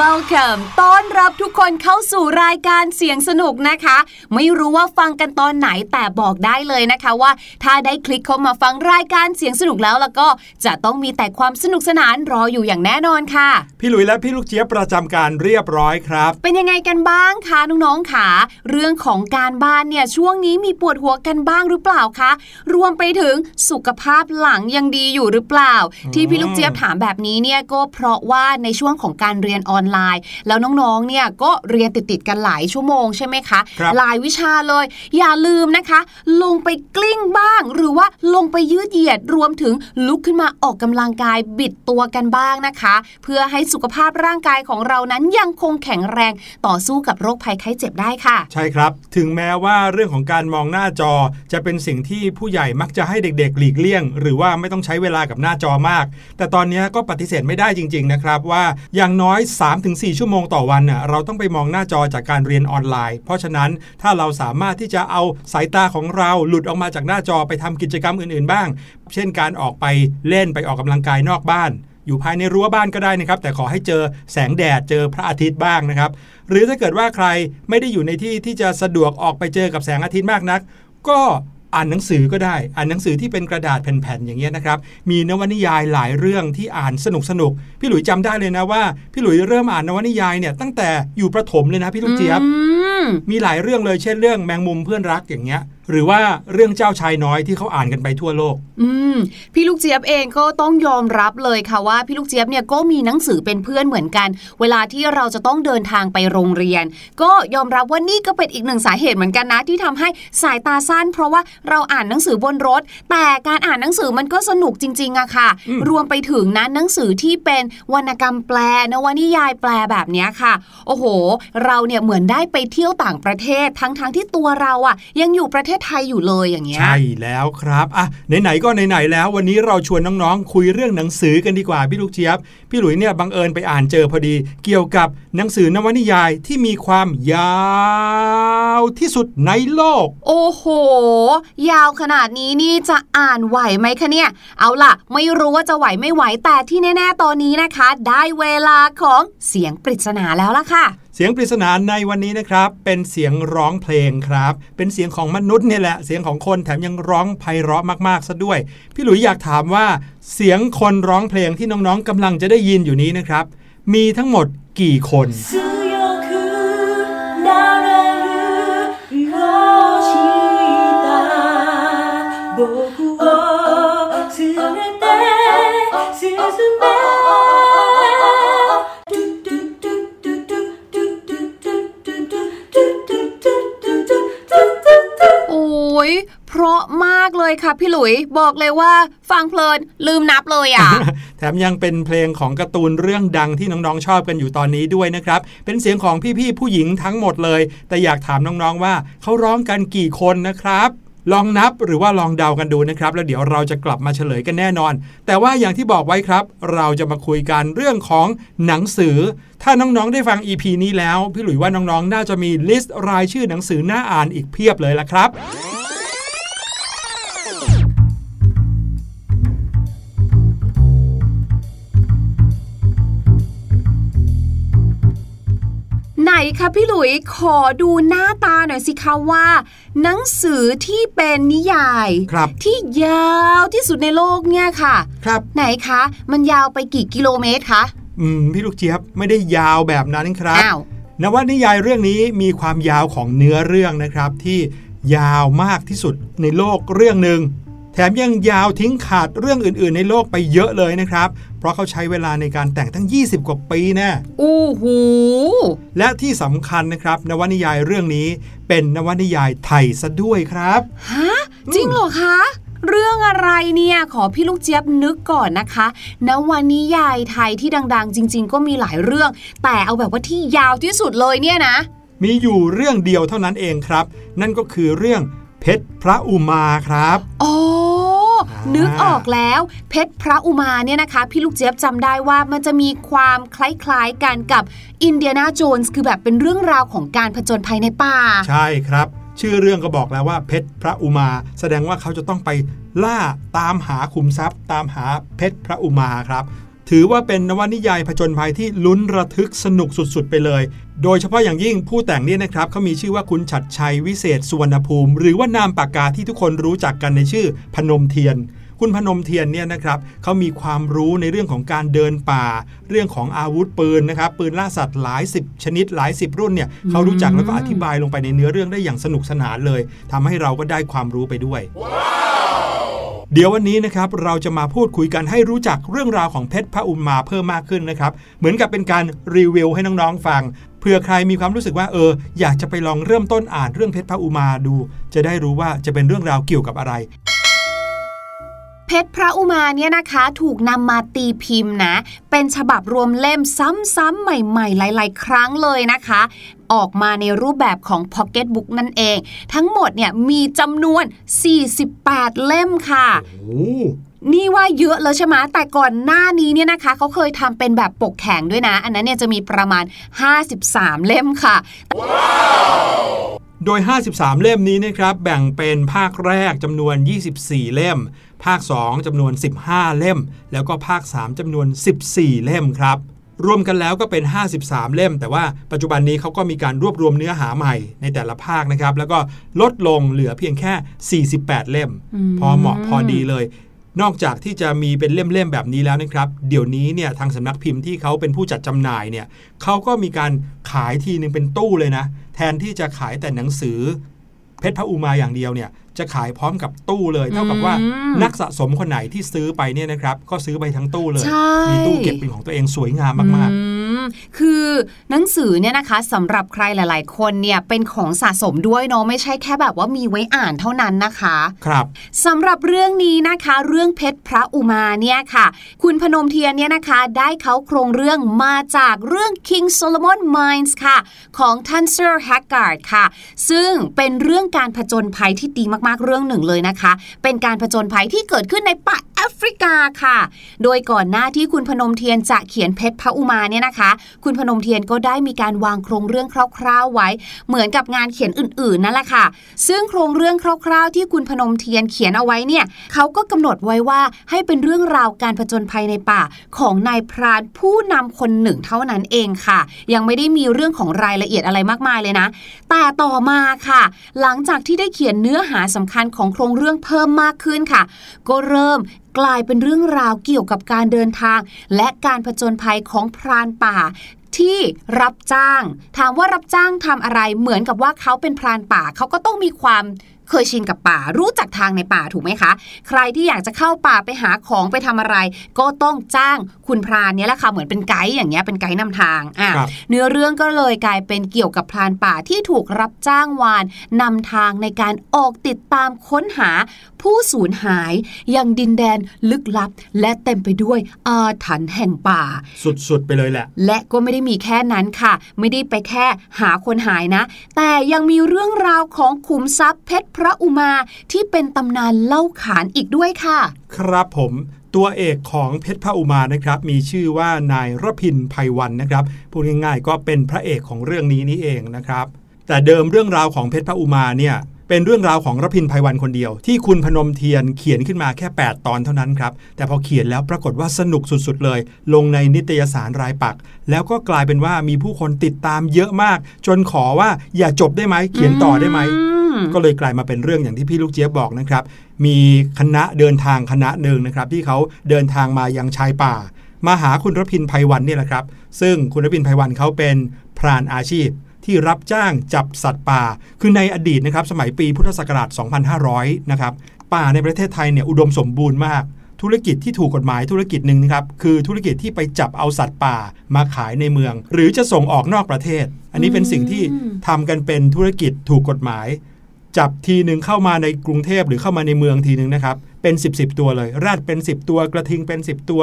Welcome Welcome ต้อนรับทุกคนเข้าสู่รายการเสียงสนุกนะคะ ไม่รู้ว่าฟังกันตอนไหนแต่บอกได้เลยนะคะว่า ถ้าได้คลิกเข้ามาฟังรายการเสียงสนุกแล้วแล้วก็จะต้องมีแต่ความสนุกสนานรออยู่อย่างแน่นอนค่ะ พี่หลุยและพี่ลูกเจี๊ยบประจำการเรียบร้อยครับ เป็นยังไงกันบ้างคะน้องๆคะเรื่องของการบ้านเนี่ยช่วงนี้มีปวดหัวกันบ้างหรือเปล่าคะรวมไปถึงสุขภาพหลังยังดีอยู่หรือเปล่า ที่พี่ลูกเจี๊ยบถามแบบนี้เนี่ยก็เพราะว่าในช่วงของการเรียนออนไลน์ แล้วน้องๆเนี่ยก็เรียนติดๆกันหลายชั่วโมงใช่ไหมคะครับหลายวิชาเลย อย่าลืมนะคะ ลงไปกลิ้งบ้าง หรือว่าลงไปยืดเหยียดรวมถึงลุกขึ้นมาออกกำลังกายบิดตัวกันบ้างนะคะ เพื่อให้สุขภาพร่างกายของเรานั้นยังคงแข็งแรงต่อสู้กับโรคภัยไข้เจ็บได้ค่ะ ใช่ครับ ถึงแม้ว่าเรื่องของการมองหน้าจอจะเป็นสิ่งที่ผู้ใหญ่มักจะให้เด็กๆ หลีกเลี่ยง หรือว่าไม่ต้องใช้เวลากับหน้าจอมาก แต่ตอนนี้ก็ปฏิเสธไม่ได้จริง ๆ นะครับว่าอย่างน้อย3-4 ชั่วโมงต่อวันน่ะเราต้องไปมองหน้าจอจากการเรียนออนไลน์ เพราะฉะนั้นถ้าเราสามารถที่จะเอาสายตาของเราหลุดออกมาจากหน้าจอไปทำกิจกรรมอื่นๆบ้าง เช่นการออกไปเล่นไปออกกำลังกายนอกบ้าน อยู่ภายในรั้วบ้านก็ได้นะครับ แต่ขอให้เจอแสงแดดเจอพระอาทิตย์บ้างนะครับ หรือถ้าเกิดว่าใครไม่ได้อยู่ในที่ที่จะสะดวกออกไปเจอกับแสงอาทิตย์มากนัก ก็ อ่านหนังสือก็ได้ อ่านหนังสือที่เป็นกระดาษแผ่นๆอย่างเงี้ยนะครับ มีนวนิยายหลายเรื่องที่อ่านสนุกสนุกๆพี่หลุยจำได้เลยนะว่า พี่หลุยเริ่มอ่านนวนิยายเนี่ยตั้งแต่อยู่ประถมเลยนะพี่ลูกเจี๊ยบอืมมีหลายเรื่องเลยเช่นเรื่องแมงมุมเพื่อนรักอย่างเงี้ย หรือว่าเรื่องเจ้าชายน้อยที่เขาอ่านกันไปทั่วโลก อืมพี่ลูกเจี๊ยบเองก็ต้องยอมรับเลยค่ะว่าพี่ลูกเจี๊ยบเนี่ยก็มีหนังสือเป็นเพื่อนเหมือนกัน เวลาที่เราจะต้องเดินทางไปโรงเรียน ก็ยอมรับว่านี่ก็เป็นอีกหนึ่งสาเหตุเหมือนกันนะที่ทำให้สายตาสั้น เพราะว่าเราอ่านหนังสือบนรถ แต่การอ่านหนังสือมันก็สนุกจริงๆอะค่ะอืมรวมไปถึงนะหนังสือที่เป็นวรรณกรรมแปลนวนิยายแปลแบบเนี้ยค่ะ โอ้โห เราเนี่ยเหมือนได้ไปเที่ยวต่างประเทศทั้งๆที่ตัวเราอะยังอยู่ประเทศไทยอยู่เลยอย่างเงี้ย ใช่แล้วครับอะไหนๆก็ไหนๆแล้ว วันนี้เราชวนน้องๆ คุยเรื่องหนังสือกันดีกว่าพี่ลูกเจี๊ยบ พี่หลุยเนี่ยบังเอิญไปอ่านเจอพอดี เกี่ยวกับหนังสือนวนิยายที่มีความยาวที่สุดในโลก โอ้โห ยาวขนาดนี้นี่จะอ่านไหวไหมคะเนี่ย เอาล่ะ ไม่รู้ว่าจะไหวไม่ไหวแต่ที่แน่ ๆ ตอนนี้นะคะ ได้เวลาของเสียงปริศนาแล้วล่ะค่ะ เสียงปริศนาในวันนี้นะครับ เป็นเสียงร้องเพลงครับ เป็นเสียงของมนุษย์นี่แหละ เสียงของคนแถมยังร้องไพเราะมากๆซะด้วย พี่หลุยอยากถามว่า เสียงคนร้องเพลงที่น้องๆกำลังจะได้ยินอยู่นี้นะครับ มีทั้งหมดกี่คนโบกุโอซึเนเตซึซึเม ยเพราะมากเลยค่ะพี่หลุยบอกเลยว่าฟังเพลินลืมนับเลยอะ แถมยังเป็นเพลงของการ์ตูนเรื่องดังที่น้องๆชอบกันอยู่ตอนนี้ด้วยนะครับ เป็นเสียงของพี่ๆผู้หญิงทั้งหมดเลย แต่อยากถามน้องๆว่าเขาร้องกันกี่คนนะครับลองนับหรือว่าลองเดากันดูนะครับ แล้วเดี๋ยวเราจะกลับมาเฉลยกันแน่นอน แต่ว่าอย่างที่บอกไว้ครับ เราจะมาคุยกันเรื่องของหนังสือ ถ้าน้องๆได้ฟัง EP นี้แล้ว พี่หลุยว่าน้องๆ น่าจะมีลิสต์รายชื่อหนังสือน่าอ่านอีกเพียบเลยละครับ คะพี่หลุยขอดูหน้าตาหน่อยสิคะว่า หนังสือที่เป็นนิยายครับที่ยาวที่สุดในโลกเนี่ยค่ะ ครับไหนคะ มันยาวไปกี่กิโลเมตรคะอืมพี่ลูกเจี๊ยบไม่ได้ยาวแบบนั้นครับอ้าวนวนิยายเรื่องนี้มีความยาวของเนื้อเรื่องนะครับที่ยาวมากที่สุดในโลกเรื่องหนึ่ง แถมยังยาวทิ้งขาดเรื่องอื่นๆ ในโลกไปเยอะเลยนะครับ เพราะเขาใช้เวลาในการแต่งตั้ง 20 กว่าปีแน่อู้หู และที่สำคัญนะครับ นวนิยายเรื่องนี้เป็นนวนิยายไทยซะด้วยครับ ฮะ จริงเหรอคะเรื่องอะไรเนี่ยขอพี่ลูกเจี๊ยบนึกก่อนนะคะนวนิยายไทยที่ดัง ๆ จริง ๆ ก็มีหลายเรื่อง แต่เอาแบบว่าที่ยาวที่สุดเลยเนี่ยนะ มีอยู่เรื่องเดียวเท่านั้นเองครับ นั่นก็คือเรื่องเพชรพระอุมาครับ อ๋ออ่า นึกออกแล้ว เพชรพระอุมาเนี่ยนะคะ พี่ลูกเจี๊ยบจำได้ว่ามันจะมีความคล้ายๆกันกับอินเดียนาโจนส์คือแบบเป็นเรื่องราวของการผจญภัยในป่า ใช่ครับ ชื่อเรื่องก็บอกแล้วว่าเพชรพระอุมา แสดงว่าเขาจะต้องไปล่าตามหาขุมทรัพย์ ตามหาเพชรพระอุมาครับ ถือว่าเป็นนวนิยายผจญภัยที่ลุ้นระทึกสนุกสุดๆ ไปเลย โดยเฉพาะอย่างยิ่งผู้แต่งนี่นะครับเขามีชื่อว่าคุณฉัดชัยวิเศษสุวรรณภูมิ หรือว่านามปากกาที่ทุกคนรู้จักกันในชื่อพนมเทียนคุณพนมเทียนเนี่ยนะครับเขามีความรู้ในเรื่องของการเดินป่า เรื่องของอาวุธปืนนะครับปืนล่าสัตว์หลายสิบชนิดหลายสิบรุ่นเนี่ยเขารู้จักแล้วก็อธิบายลงไปในเนื้อเรื่องได้อย่างสนุกสนานเลยทำให้เราก็ได้ความรู้ไปด้วย เดี๋ยววันนี้นะครับเราจะมาพูดคุยกันให้รู้จักเรื่องราวของเพชรพระอุมาเพิ่มมากขึ้นนะครับ เหมือนกับเป็นการรีวิวให้น้องๆฟังเผื่อใครมีความรู้สึกว่าเออ อยากจะไปลองเริ่มต้นอ่านเรื่องเพชรพระอุมาดู จะได้รู้ว่าจะเป็นเรื่องราวเกี่ยวกับอะไร เพชรพระอุมาเนี่ยนะคะถูกนำมาตีพิมพ์นะ เป็นฉบับรวมเล่มซ้ำๆใหม่ ๆ หลาย ๆ ครั้งเลยนะคะ ออกมาในรูปแบบของ Pocket Book นั่นเอง ทั้งหมดเนี่ยมีจำนวน 48 เล่มค่ะโอ้นี่ว่าเยอะแล้วใช่ไหมแต่ก่อนหน้านี้เนี่ยนะคะเขาเคยทำเป็นแบบปกแข็งด้วยนะ อันนั้นเนี่ยจะมีประมาณ 53 เล่มค่ะโดย 53 เล่มนี้นะครับแบ่งเป็นภาคแรกจำนวน 24 เล่ม ภาค 2จำนวน 15 เล่ม แล้วก็ภาค 3จำนวน 14 เล่มครับรวมกันแล้วก็เป็น 53 เล่ม แต่ว่าปัจจุบันนี้เขาก็มีการรวบรวมเนื้อหาใหม่ในแต่ละภาคนะครับ แล้วก็ลดลงเหลือเพียงแค่ 48 เล่ม พอเหมาะพอดีเลย นอกจากที่จะมีเป็นเล่มๆแบบนี้แล้วนะครับ เดี๋ยวนี้เนี่ยทางสำนักพิมพ์ที่เขาเป็นผู้จัดจำหน่ายเนี่ยเขาก็มีการขายทีนึงเป็นตู้เลยนะ แทนที่จะขายแต่หนังสือ เพชรพระอุมาอย่างเดียวเนี่ยจะขายพร้อมกับตู้เลย เท่ากับว่าอืมนักสะสมคนไหนที่ซื้อไปเนี่ยนะครับ ก็ซื้อไปทั้งตู้เลยใช่มีตู้เก็บเป็นของตัวเองสวยงามมากอื มคือหนังสือเนี่ยนะคะสำหรับใครหลาย ๆ คนเนี่ยเป็นของสะสมด้วยเนาะไม่ใช่แค่แบบว่ามีไว้อ่านเท่านั้นนะคะๆครับสำหรับเรื่องนี้นะคะ เรื่องเพชรพระอุมาเนี่ยค่ะ คุณพนมเทียนเนี่ยนะคะได้เค้าโครงเรื่องมาจากเรื่อง King Solomon Mines ค่ะ ของท่านเซอร์แฮกการ์ดค่ะ ซึ่งเป็นเรื่องการผจญภัยที่ดีมาก ๆ เรื่องหนึ่งเลยนะคะ เป็นการผจญภัยที่เกิดขึ้นในป่าแอฟริกาค่ะ โดยก่อนหน้าที่คุณพนมเทียนจะเขียนเพชรพระอุมาเนี่ยนะคะคุณพนมเทียนก็ได้มีการวางโครงเรื่องคร่าวๆไว้ เหมือนกับงานเขียนอื่นๆนั่นแหละค่ะ ซึ่งโครงเรื่องคร่าวๆ ที่คุณพนมเทียนเขียนเอาไว้เนี่ยเขาก็กำหนดไว้ว่าให้เป็นเรื่องราวการผจญภัยในป่าของนายพรานผู้นำคนหนึ่งเท่านั้นเองค่ะ ยังไม่ได้มีเรื่องของรายละเอียดอะไรมากมายเลยนะ แต่ต่อมาค่ะ หลังจากที่ได้เขียนเนื้อหาสำคัญของโครงเรื่องเพิ่มมากขึ้นค่ะ ก็เริ่ม กลายเป็นเรื่องราวเกี่ยวกับการเดินทาง และการผจญภัยของพรานป่าที่รับจ้าง ถามว่ารับจ้างทำอะไรเหมือนกับว่าเขาเป็นพรานป่า เขาก็ต้องมีความ เคยชินกับป่ารู้จักทางในป่าถูกไหมคะ ใครที่อยากจะเข้าป่าไปหาของไปทำอะไร ก็ต้องจ้างคุณพรานเนี่ยแหละค่ะเหมือนเป็นไกด์อย่างเงี้ยเป็นไกด์นำทางอะครับเนื้อเรื่องก็เลยกลายเป็นเกี่ยวกับพรานป่าที่ถูกรับจ้างวานนำทางในการออกติดตามค้นหาผู้สูญหายยังดินแดนลึกลับ และเต็มไปด้วยอาถรรพ์แห่งป่า สุดๆไปเลยแหละ และก็ไม่ได้มีแค่นั้นค่ะ ไม่ได้ไปแค่หาคนหายนะ แต่ยังมีเรื่องราวของขุมทรัพย์เพชรพระอุมาที่เป็นตำนานเล่าขานอีกด้วยค่ะ ครับผมตัวเอกของเพชรพระอุมานะครับ มีชื่อว่านายรพินไพวันนะครับพูดง่ายๆก็เป็นพระเอกของเรื่องนี้นี่เองนะครับ แต่เดิมเรื่องราวของเพชรพระอุมาเนี่ยเป็นเรื่องราวของรพินไพวันคนเดียว ที่คุณพนมเทียนเขียนขึ้นมาแค่ 8 ตอนเท่านั้นครับ แต่พอเขียนแล้วปรากฏว่าสนุกสุดๆเลย ลงในนิตยสารรายปัก แล้วก็กลายเป็นว่ามีผู้คนติดตามเยอะมาก จนขอว่าอย่าจบได้ไหมเขียนต่อได้ไหม ก็เลยกลายมาเป็นเรื่องอย่างที่พี่ลูกเจี๊ยบบอกนะครับ มีคณะเดินทางคณะหนึ่งนะครับ ที่เขาเดินทางมายังชายป่า มาหาคุณรพินไพวันนี่แหละครับ ซึ่งคุณรพินไพวันเขาเป็นพรานอาชีพที่รับจ้างจับสัตว์ป่า คือในอดีตนะครับ สมัยปีพุทธศักราช 2500 นะครับ ป่าในประเทศไทยเนี่ยอุดมสมบูรณ์มาก ธุรกิจที่ถูกกฎหมายธุรกิจหนึ่งนะครับ คือธุรกิจที่ไปจับเอาสัตว์ป่ามาขายในเมือง หรือจะส่งออกนอกประเทศ อันนี้เป็นสิ่งที่ทำกันเป็นธุรกิจถูกกฎหมาย จับทีหนึ่งเข้ามาในกรุงเทพหรือเข้ามาในเมืองทีหนึ่งนะครับ เป็น 10บสตัวเลยแรดเป็น 10 ตัว กระทิงเป็น 10 ตัว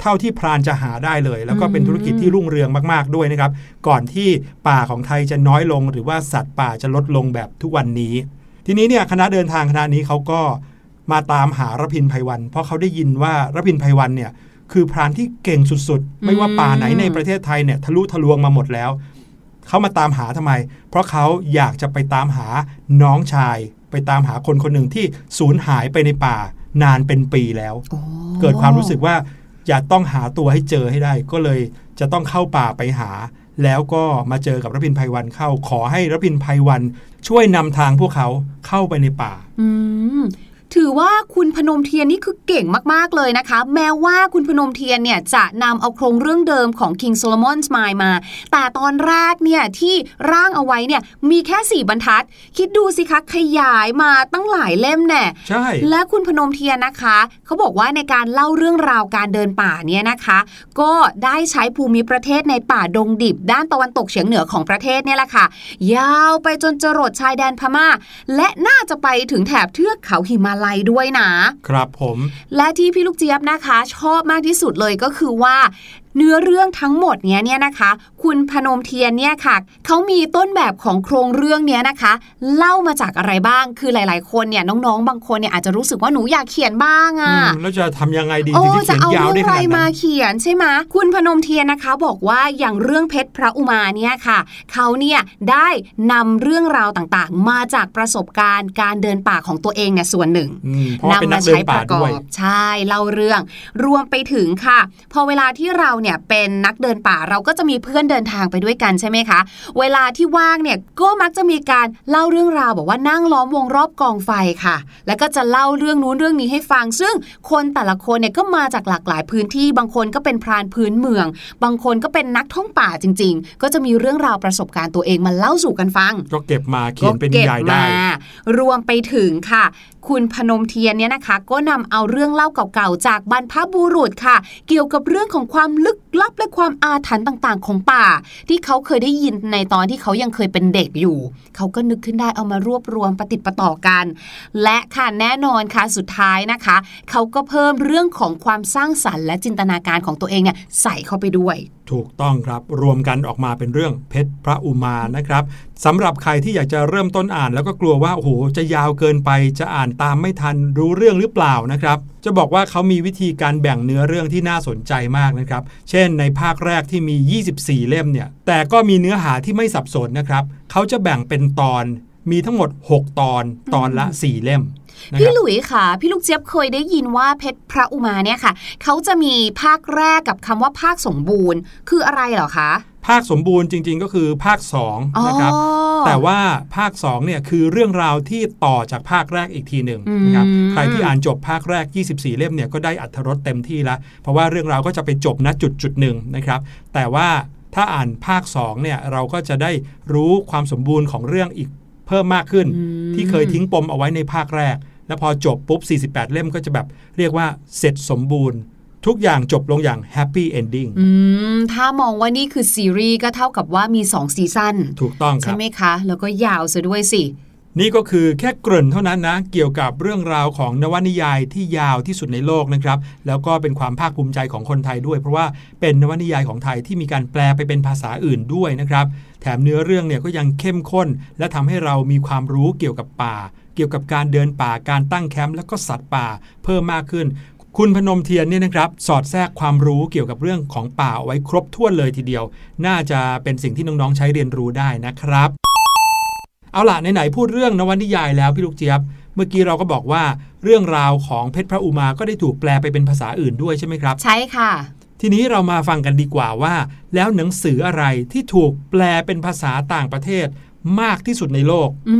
เท่าที่พรานจะหาได้เลย แล้วก็เป็นธุรกิจที่รุ่งเรืองมากๆด้วยนะครับ ก่อนที่ป่าของไทยจะน้อยลง หรือว่าสัตว์ป่าจะลดลงแบบทุกวันนี้ ทีนี้เนี่ยคณะเดินทางคณะนี้เขาก็มาตามหารพินไพวัน เพราะเขาได้ยินว่ารพินไพวันเนี่ยคือพรานที่เก่งสุดๆ ไม่ว่าป่าไหนในประเทศไทยเนี่ยทะลุทะลวงมาหมดแล้ว เขามาตามหาทำไม เพราะเขาอยากจะไปตามหาน้องชาย ไปตามหาคนคนหนึ่งที่สูญหายไปในป่านานเป็นปีแล้ว เกิดความรู้สึกว่าจะต้องหาตัวให้เจอให้ได้ ก็เลยจะต้องเข้าป่าไปหา แล้วก็มาเจอกับรพินภัยวันเข้า ขอให้รพินภัยวันช่วยนำทางพวกเขาเข้าไปในป่าอืม ถือว่าคุณพนมเทียนนี่คือเก่งมากๆเลยนะคะ แม้ว่าคุณพนมเทียนเนี่ยจะนำเอาโครงเรื่องเดิมของ King Solomon's Mine มา แต่ตอนแรกเนี่ยที่ร่างเอาไว้เนี่ยมีแค่ 4 บรรทัด คิดดูสิคะขยายมาตั้งหลายเล่มแน่ใช่ และคุณพนมเทียนนะคะเขาบอกว่าในการเล่าเรื่องราวการเดินป่าเนี่ยนะคะ ก็ได้ใช้ภูมิประเทศในป่าดงดิบ ด้านตะวันตกเฉียงเหนือของประเทศเนี่ยแหละค่ะ ยาวไปจนจรดชายแดนพม่า และน่าจะไปถึงแถบเทือกเขาหิมาลัยด้วยนะ ครับผม และที่พี่ลูกเจี๊ยบนะคะ ชอบมากที่สุดเลยก็คือว่า เนื้อเรื่องทั้งหมดเนี้ยเนี่ยนะคะ คุณพนมเทียนเนี่ยค่ะเขามีต้นแบบของโครงเรื่องเนี้ยนะคะ เล่ามาจากอะไรบ้างคือหลาย ๆ คนเนี่ยน้องๆ บางคนเนี่ยอาจจะรู้สึกว่าหนูอยากเขียนบ้างอือะ่ะมแล้วจะทำยังไงดีโอ้ถึงจะจะเขียนเอายาวเรื่ได้องขอะไรนาดมานั้นเขียนใช่ไหมคุณพนมเทียนนะคะ บอกว่าอย่างเรื่องเพชรพระอุมาเนี่ยค่ะเขาเนี่ยได้นำเรื่องราวต่างๆ มาจากประสบการณ์การเดินป่าของตัวเองเนี่ยส่วนหนึ่งอืมเพราะว่าเป็นนักเดินป่าด้วยใช่เล่าเรื่อง รวมไปถึงค่ะ พอเวลาที่เราเนี่ยเป็นนักเดินป่าเราก็จะมีเพื่อนเดินทางไปด้วยกันใช่ไหมคะ เวลาที่ว่างเนี่ยก็มักจะมีการเล่าเรื่องราวบอกว่านั่งล้อมวงรอบกองไฟค่ะ แล้วก็จะเล่าเรื่องนู้นเรื่องนี้ให้ฟัง ซึ่งคนแต่ละคนเนี่ยก็มาจากหลากหลายพื้นที่ บางคนก็เป็นพรานพื้นเมือง บางคนก็เป็นนักท่องป่าจริง ๆ ก็จะมีเรื่องราวประสบการณ์ตัวเองมาเล่าสู่กันฟัง ก็เก็บมาเขียนเป็นก็นิก็บยายได้มารวมไปถึงค่ะ คุณพนมเทียนเนี่ยนะคะ ก็นำเอาเรื่องเล่าเก่าๆจากบรรพบุรุษค่ะ เกี่ยวกับเรื่องของความลึกลับและความอาถรรพ์ต่างๆ ของป่า ที่เขาเคยได้ยินในตอนที่เขายังเคยเป็นเด็กอยู่ เขาก็นึกขึ้นได้เอามารวบรวมประติดประต่อกัน และค่ะแน่นอนค่ะสุดท้ายนะคะ เขาก็เพิ่มเรื่องของความสร้างสรรค์และจินตนาการของตัวเองเนี่ยใส่เข้าไปด้วยถูกต้องครับ รวมกันออกมาเป็นเรื่องเพชรพระอุมานะครับสำหรับใครที่อยากจะเริ่มต้นอ่าน แล้วก็กลัวว่าโอ้โหจะยาวเกินไปจะอ่านตามไม่ทันรู้เรื่องหรือเปล่านะครับ จะบอกว่าเขามีวิธีการแบ่งเนื้อเรื่องที่น่าสนใจมากนะครับ เช่นในภาคแรกที่มี 24 เล่มเนี่ย แต่ก็มีเนื้อหาที่ไม่สับสนนะครับ เขาจะแบ่งเป็นตอนมีทั้งหมด 6 ตอนตอนละ 4 เล่ม พี่รับหลุยค่ะ พี่ลูกเจี๊ยบเคยได้ยินว่าเพชรพระอุมาเนี่ยค่ะ เขาจะมีภาคแรกกับคำว่าภาคสมบูรณ์ คืออะไรเหรอคะภาคสมบูรณ์จริง ๆ ก็คือภาค2นะครับอ๋อแต่ว่าภาค2เนี่ยคือเรื่องราวที่ต่อจากภาคแรกอีกทีหนึ่งนะครับอืมใครที่อ่านจบภาคแรก 24 เล่มเนี่ยก็ได้อัธรสเต็มที่แล้ว เพราะว่าเรื่องราวก็จะไปจบณจุดจุดหนึ่งนะครับ แต่ว่าถ้าอ่านภาค2เนี่ยเราก็จะได้รู้ความสมบูรณ์ของเรื่องอีก เพิ่มมากขึ้น ที่เคยทิ้งปมเอาไว้ในภาคแรก แล้วพอจบปุ๊บ 48 เล่มก็จะแบบเรียกว่าเสร็จสมบูรณ์ ทุกอย่างจบลงอย่าง happy endingอืมถ้ามองว่านี่คือซีรีส์ก็เท่ากับว่ามี 2 season ถูกต้องครับใช่ไหมคะ แล้วก็ยาวซะด้วยสิ นี่ก็คือแค่เกริ่นเท่านั้นนะ เกี่ยวกับเรื่องราวของนวนิยายที่ยาวที่สุดในโลกนะครับ แล้วก็เป็นความภาคภูมิใจของคนไทยด้วย เพราะว่าเป็นนวนิยายของไทยที่มีการแปลไปเป็นภาษาอื่นด้วยนะครับ แถมเนื้อเรื่องเนี่ยก็ยังเข้มข้น และทำให้เรามีความรู้เกี่ยวกับป่า เกี่ยวกับการเดินป่าการตั้งแคมป์แล้วก็สัตว์ป่า เพิ่มมากขึ้น คุณพนมเทียนเนี่ยนะครับ สอดแทรกความรู้เกี่ยวกับเรื่องของป่าไว้ครบถ้วนเลยทีเดียว น่าจะเป็นสิ่งที่น้องๆใช้เรียนรู้ได้นะครับ เอาล่ะไหนๆพูดเรื่องนวนิยายแล้วพี่ลูกเจี๊ยบ เมื่อกี้เราก็บอกว่าเรื่องราวของเพชรพระอุมาก็ได้ถูกแปลไปเป็นภาษาอื่นด้วยใช่ไหมครับ ใช่ค่ะ ทีนี้เรามาฟังกันดีกว่าว่า แล้วหนังสืออะไรที่ถูกแปลเป็นภาษาต่างประเทศ มากที่สุดในโลกอื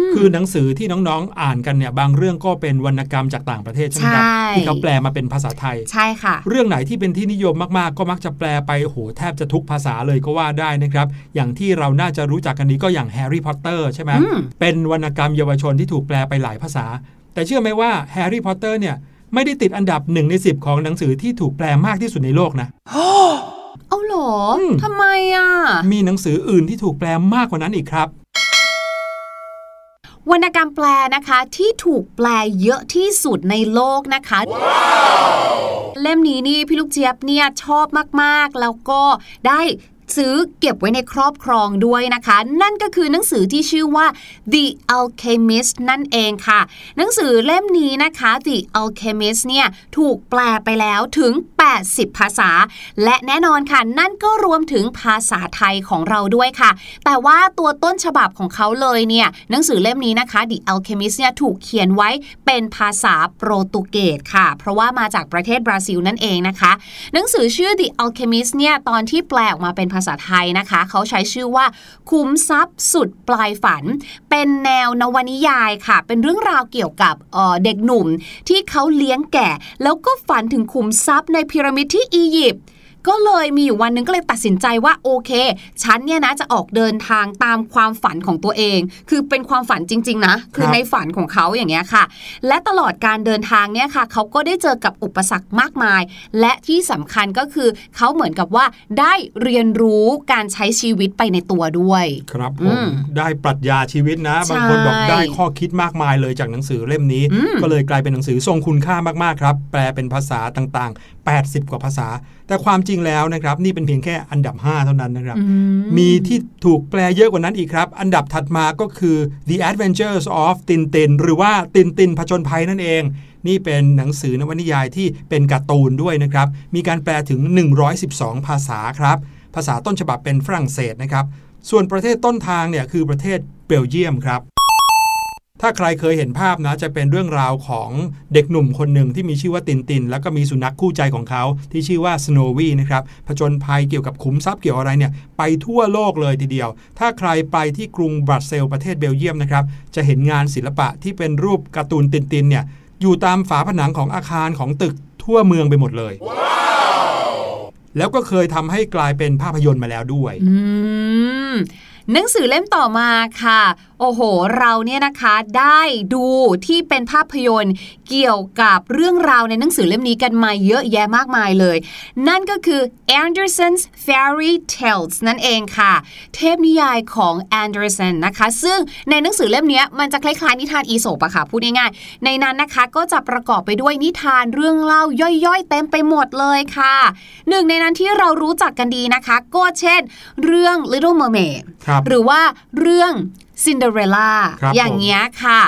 มคือหนังสือที่น้องๆอ่านกันเนี่ย บางเรื่องก็เป็นวรรณกรรมจากต่างประเทศใช่ไหมครับใช่ที่เขาแปลมาเป็นภาษาไทย ใช่ค่ะ เรื่องไหนที่เป็นที่นิยมมากๆ ก็มักจะแปลไปโอ้โหแทบจะทุกภาษาเลยก็ว่าได้นะครับ อย่างที่เราน่าจะรู้จักกันนี้ก็อย่างแฮร์รี่พอตเตอร์ใช่ไหมอืมเป็นวรรณกรรมเยาวชนที่ถูกแปลไปหลายภาษา แต่เชื่อไหมว่าแฮร์รี่พอตเตอร์เนี่ยไม่ได้ติดอันดับหนึ่งในสิบของหนังสือที่ถูกแปลมากที่สุดในโลกนะ เอาเหรออมทำไมอะ มีหนังสืออื่นที่ถูกแปลมากกว่านั้นอีกครับวรรณกรรมแปลนะคะที่ถูกแปลเยอะที่สุดในโลกนะคะเล่มนี้นี่พี่ลูกเจี๊ยบเนี่ยชอบมากๆ แล้วก็ได้ ซื้อเก็บไว้ในครอบครองด้วยนะคะ นั่นก็คือหนังสือที่ชื่อว่า The Alchemist นั่นเองค่ะ หนังสือเล่มนี้นะคะ The Alchemist เนี่ยถูกแปลไปแล้วถึง 80 ภาษา และแน่นอนค่ะ นั่นก็รวมถึงภาษาไทยของเราด้วยค่ะ แต่ว่าตัวต้นฉบับของเขาเลยเนี่ยหนังสือเล่มนี้นะคะ The Alchemist เนี่ยถูกเขียนไว้เป็นภาษาโปรตุเกสค่ะ เพราะว่ามาจากประเทศบราซิลนั่นเองนะคะ หนังสือชื่อ The Alchemist เนี่ยตอนที่แปลออกมาเป็นภาษาไทยนะคะ เขาใช้ชื่อว่า คุ้มทรัพย์สุดปลายฝัน เป็นแนวนวนิยายค่ะ เป็นเรื่องราวเกี่ยวกับเออเด็กหนุ่มที่เขาเลี้ยงแก่ แล้วก็ฝันถึงขุมทรัพย์ในพีระมิดที่อียิปต์ ก็เลยมีอยู่วันหนึงก็เลยตัดสินใจว่าโอเค ฉันเนี่ยนะจะออกเดินทางตามความฝันของตัวเอง คือเป็นความฝันจริง ๆ นะ คือในฝันของเขาอย่างเงี้ยค่ะ และตลอดการเดินทางเนี่ยค่ะเขาก็ได้เจอกับอุปสรรคมากมาย และที่สำคัญก็คือเขาเหมือนกับว่าได้เรียนรู้การใช้ชีวิตไปในตัวด้วย ครับผอืมมได้ปรัชญาชีวิตนะใช่บางคนบอกได้ข้อคิดมากมายเลยจากหนังสือเล่มนี้อืมก็เลยกลายเป็นหนังสือทรงคุณค่ามากๆครับ แปลเป็นภาษาต่างๆ 80 กว่าภาษา แต่ความจริงแล้วนะครับ นี่เป็นเพียงแค่อันดับ 5 เท่านั้นนะครับอืมีที่ถูกแปลเยอะกว่านั้นอีกครับ อันดับถัดมาก็คือ The Adventures of Tintin หรือว่าตินตินผจญภัยนั่นเอง นี่เป็นหนังสือนวนิยายที่เป็นการ์ตูนด้วยนะครับ มีการแปลถึง 112 ภาษาครับ ภาษาต้นฉบับเป็นฝรั่งเศสนะครับ ส่วนประเทศต้นทางเนี่ยคือประเทศเบลเยียมครับ ถ้าใครเคยเห็นภาพนะจะเป็นเรื่องราวของเด็กหนุ่มคนหนึ่งที่มีชื่อว่าตินติน แล้วก็มีสุนัขคู่ใจของเขา ที่ชื่อว่าสโนวีนะครับผจญภัยเกี่ยวกับขุมทรัพย์เกี่ยวอะไรเนี่ยไปทั่วโลกเลยทีเดียว ถ้าใครไปที่กรุงบรัสเซลส์ประเทศเบลเยียมนะครับจะเห็นงานศิลปะที่เป็นรูปการ์ตูนตินตินเนี่ยอยู่ตามฝาผนังของอาคารของตึกทั่วเมืองไปหมดเลยแล้วก็เคยทำให้กลายเป็นภาพยนตร์มาแล้วด้วยอืมหนังสือเล่มต่อมาค่ะ โอ้โห เราเนี่ยนะคะได้ดูที่เป็นภาพยนตร์เกี่ยวกับเรื่องราวในหนังสือเล่มนี้กันมาเยอะแยะมากมายเลย นั่นก็คือ Anderson's Fairy Tales นั่นเองค่ะ เทพนิยายของ Anderson นะคะ ซึ่งในหนังสือเล่มเนี้ยมันจะคล้ายๆนิทานอีโสปอะค่ะ พูดง่ายๆ ในนั้นนะคะก็จะประกอบไปด้วยนิทานเรื่องเล่าย่อยๆ เต็มไปหมดเลยค่ะหนึ่งในนั้นที่เรารู้จักกันดีนะคะ ก็เช่น เรื่อง Little Mermaid ครับหรือว่าเรื่อง Cinderella ครับอย่างเงี้ยค่ะ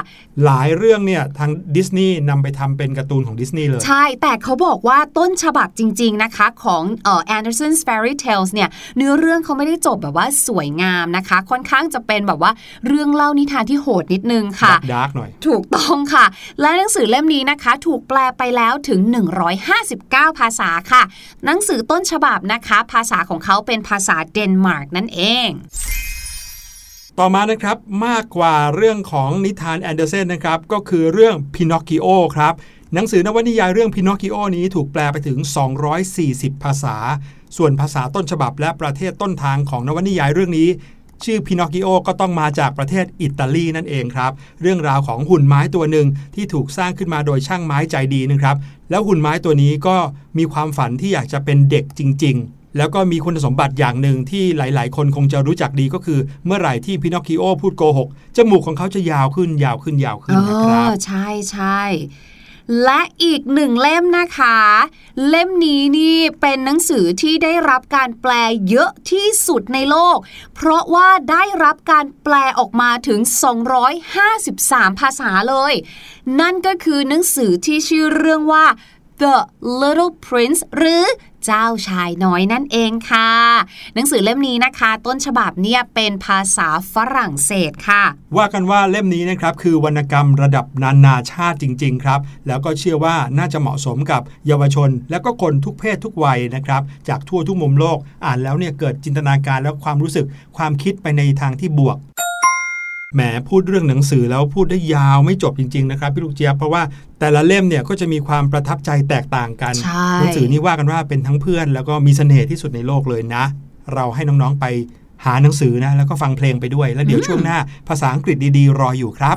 หลายเรื่องเนี่ยทางดิสนีย์นำไปทำเป็นการ์ตูนของดิสนีย์เลย ใช่ แต่เขาบอกว่าต้นฉบับจริง ๆ นะคะ ของเอ่อ Anderson's Fairy Tales เนี่ยเนื้อเรื่องเขาไม่ได้จบแบบว่าสวยงามนะคะ ค่อนข้างจะเป็นแบบว่าเรื่องเล่านิทานที่โหดนิดนึงค่ะ dark หน่อย ถูกต้องค่ะ และหนังสือเล่มนี้นะคะ ถูกแปลไปแล้วถึง 159 ภาษาค่ะ หนังสือต้นฉบับนะคะ ภาษาของเขาเป็นภาษาเดนมาร์กนั่นเอง ต่อมานะครับมากกว่าเรื่องของนิทานแอนเดอร์เซนนะครับก็คือเรื่องพินอคกิโอครับหนังสือนวนิยายเรื่องพินอคกิโอนี้ถูกแปลไปถึง 240 ภาษา ส่วนภาษาต้นฉบับและประเทศต้นทางของนวนิยายเรื่องนี้ ชื่อพินอคกิโอก็ต้องมาจากประเทศอิตาลีนั่นเองครับ เรื่องราวของหุ่นไม้ตัวหนึ่งที่ถูกสร้างขึ้นมาโดยช่างไม้ใจดีนะครับ แล้วหุ่นไม้ตัวนี้ก็มีความฝันที่อยากจะเป็นเด็กจริง ๆ แล้วก็มีคุณสมบัติอย่างหนึ่งที่หลาย ๆ คนคงจะรู้จักดีก็คือ เมื่อไหร่ที่พินอคกิโอพูดโกหกจมูกของเขาจะยาวขึ้นยาวขึ้นยาวขึ้นนะครับใช่ใช่และอีกหนึ่งเล่มนะคะ เล่มนี้นี่เป็นหนังสือที่ได้รับการแปลเยอะที่สุดในโลก เพราะว่าได้รับการแปลออกมาถึง 253 ภาษาเลย นั่นก็คือหนังสือที่ชื่อเรื่องว่า The Little Prince หรือ เจ้าชายน้อยนั่นเองค่ะ หนังสือเล่มนี้นะคะ ต้นฉบับเนี่ยเป็นภาษาฝรั่งเศสค่ะ ว่ากันว่าเล่มนี้นะครับคือวรรณกรรมระดับนานาชาติจริง ๆ ครับ แล้วก็เชื่อว่าน่าจะเหมาะสมกับเยาวชน และก็คนทุกเพศทุกวัยนะครับ จากทั่วทุกมุมโลกอ่านแล้วเนี่ยเกิดจินตนาการและความรู้สึกความคิดไปในทางที่บวก แหมพูดเรื่องหนังสือแล้วพูดได้ยาวไม่จบจริง ๆ นะครับพี่ลูกเจี๊ยบเพราะว่าแต่ละเล่มเนี่ยก็จะมีความประทับใจแตกต่างกันใช่หนัสือนี่ว่ากันว่าเป็นทั้งเพื่อน แล้วก็มีเสน่ห์ที่สุดในโลกเลยนะ เราให้น้องๆไปหาหนังสือนะ แล้วก็ฟังเพลงไปด้วย แล้วเดี๋ยวช่วงหน้า ภาษาอังกฤษดีๆ รออยู่ครับ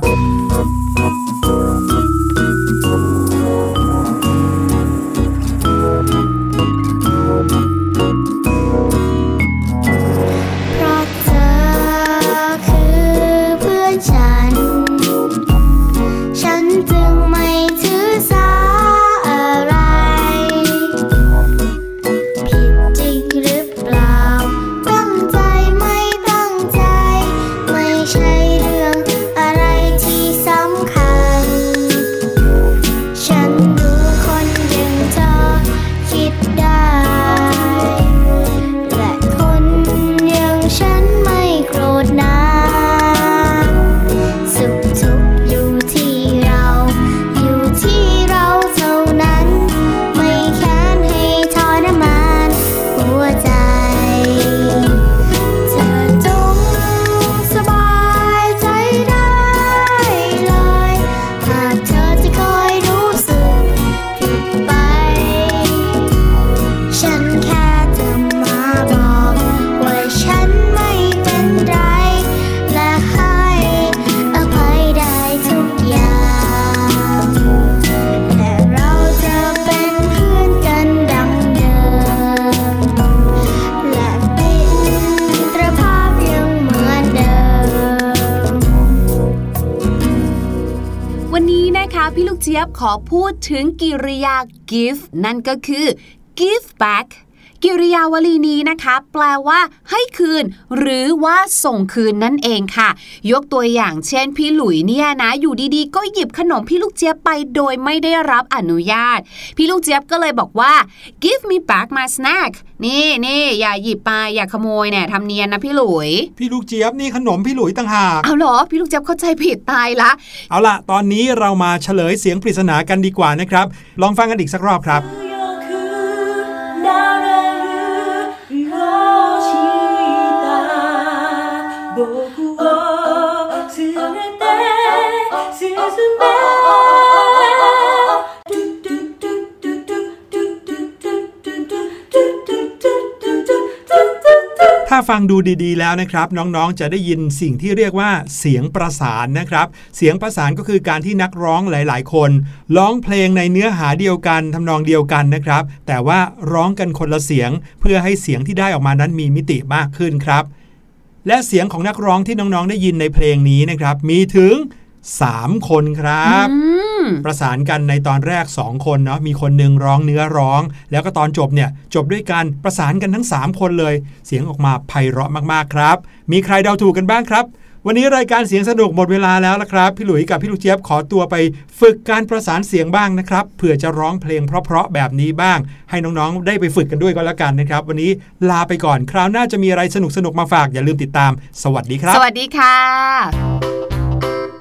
ขอพูดถึงกิริยา give นั่นก็คือ give back กิริยาวลีนี้นะคะ แปลว่า ให้คืน หรือว่าส่งคืนนั่นเองค่ะ ยกตัวอย่างเช่น พี่หลุยเนี่ยนะ อยู่ดีๆ ก็หยิบขนมพี่ลูกเจี๊ยบไปโดยไม่ได้รับอนุญาต พี่ลูกเจี๊ยบก็เลยบอกว่า give me back my snack นี่นี่อย่าหยิบไปอย่าขโมยเนี่ยทำเนียนนะพี่หลุย พี่ลูกเจี๊ยบนี่ขนมพี่หลุยต่างหาก เอาเหรอ พี่ลูกเจี๊ยบเข้าใจผิดตายละ เอาล่ะ ตอนนี้เรามาเฉลยเสียงปริศนากันดีกว่านะครับ ลองฟังกันอีกสักรอบครับ 強くなれるようした僕を連れて進め ถ้าฟังดูดีๆแล้วนะครับ น้องๆจะได้ยินสิ่งที่เรียกว่าเสียงประสานนะครับ เสียงประสานก็คือการที่นักร้องหลาย ๆ คนร้องเพลงในเนื้อหาเดียวกันทำนองเดียวกันนะครับ แต่ว่าร้องกันคนละเสียง เพื่อให้เสียงที่ได้ออกมานั้นมีมิติมากขึ้นครับ และเสียงของนักร้องที่น้องๆได้ยินในเพลงนี้นะครับ มีถึง 3 คนครับอืมประสานกันในตอนแรก 2 คนเนาะมีคนหนึ่งร้องเนื้อร้อง แล้วก็ตอนจบเนี่ยจบด้วยการประสานกันทั้ง 3 คนเลย เสียงออกมาไพเราะมากๆครับ มีใครเดาถูกกันบ้างครับ วันนี้รายการเสียงสนุกหมดเวลาแล้วละครับ พี่หลุยส์กับพี่ลูกเจี๊ยบขอตัวไปฝึกการประสานเสียงบ้างนะครับเผื่อจะร้องเพลงเพราะๆแบบนี้บ้าง ให้น้องๆ ได้ไปฝึกกันด้วยก็แล้วกันนะครับ วันนี้ลาไปก่อนคราวหน้าจะมีอะไรสนุกๆมาฝากอย่าลืมติดตาม สวัสดีครับ สวัสดีค่ะ